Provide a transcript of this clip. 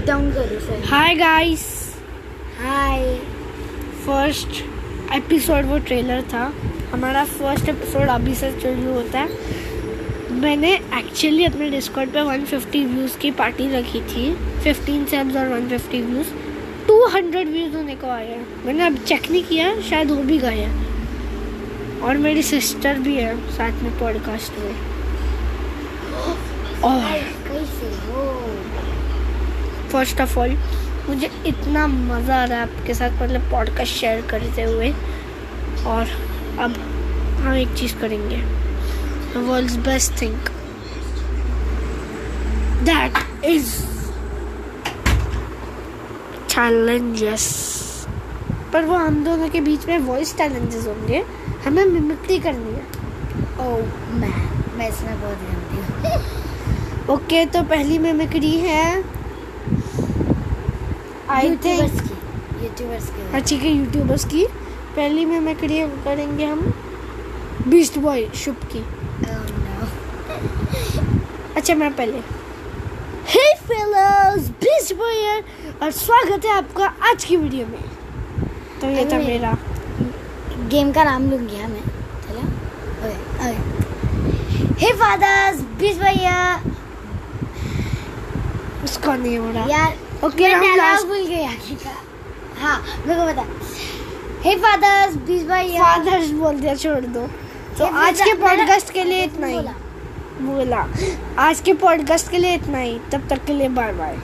Up down करो sir. Hi guys hi first episode वो trailer था। हमारा फ़र्स्ट एपिसोड अभी से शुरू होता है। मैंने एक्चुअली अपने डिस्कॉर्ड पे 150 व्यूज़ की पार्टी रखी थी। 15 सेब्स और 150 व्यूज़ 200 व्यूज़ होने को आए हैं। मैंने अब चेक नहीं किया शायद हो भी गए हैं। और मेरी सिस्टर भी है साथ में पॉडकास्ट में। और कैसे हो? फ़र्स्ट ऑफ़ ऑल मुझे इतना मज़ा आ रहा है आपके साथ मतलब पॉडकास्ट शेयर करते हुए। और अब हम एक चीज़ करेंगे। World's best thing. That is challenges. पर वो हम दोनों के बीच में वॉइस चैलेंजेस होंगे। हमें मिमिक्री करनी है। ओ मैं मैं इसमें बहुत जानती हूँ। ओके तो पहली मिमिक्री है। आई यूट्यूबर्स थिंक की यूट्यूबर्स की। हाँ ठीक है यूट्यूबर्स की। पहली मिमिक्री करेंगे हम बीस्ट बॉय शुभ की। Oh, अच्छा मैं पहले। हे फेलोज बीस्ट बॉय और स्वागत है आपका आज की वीडियो में। तो ये था मेरा। गेम का नाम लूँगी हाँ मैं। चलो। ओके ओके हे फादर्स बीस भैया उसका नहीं हो रहा। यार ओके मैं हम डायलॉग लास्ट भूल गई आगे का हाँ मेरे को बता हे। फादर्स बीस भाई फादर्स बोल दिया छोड़ दो। तो आज के पॉडकास्ट के लिए इतना ही। बोला। आज के पॉडकास्ट के लिए इतना ही। तब तक के लिए बाय बाय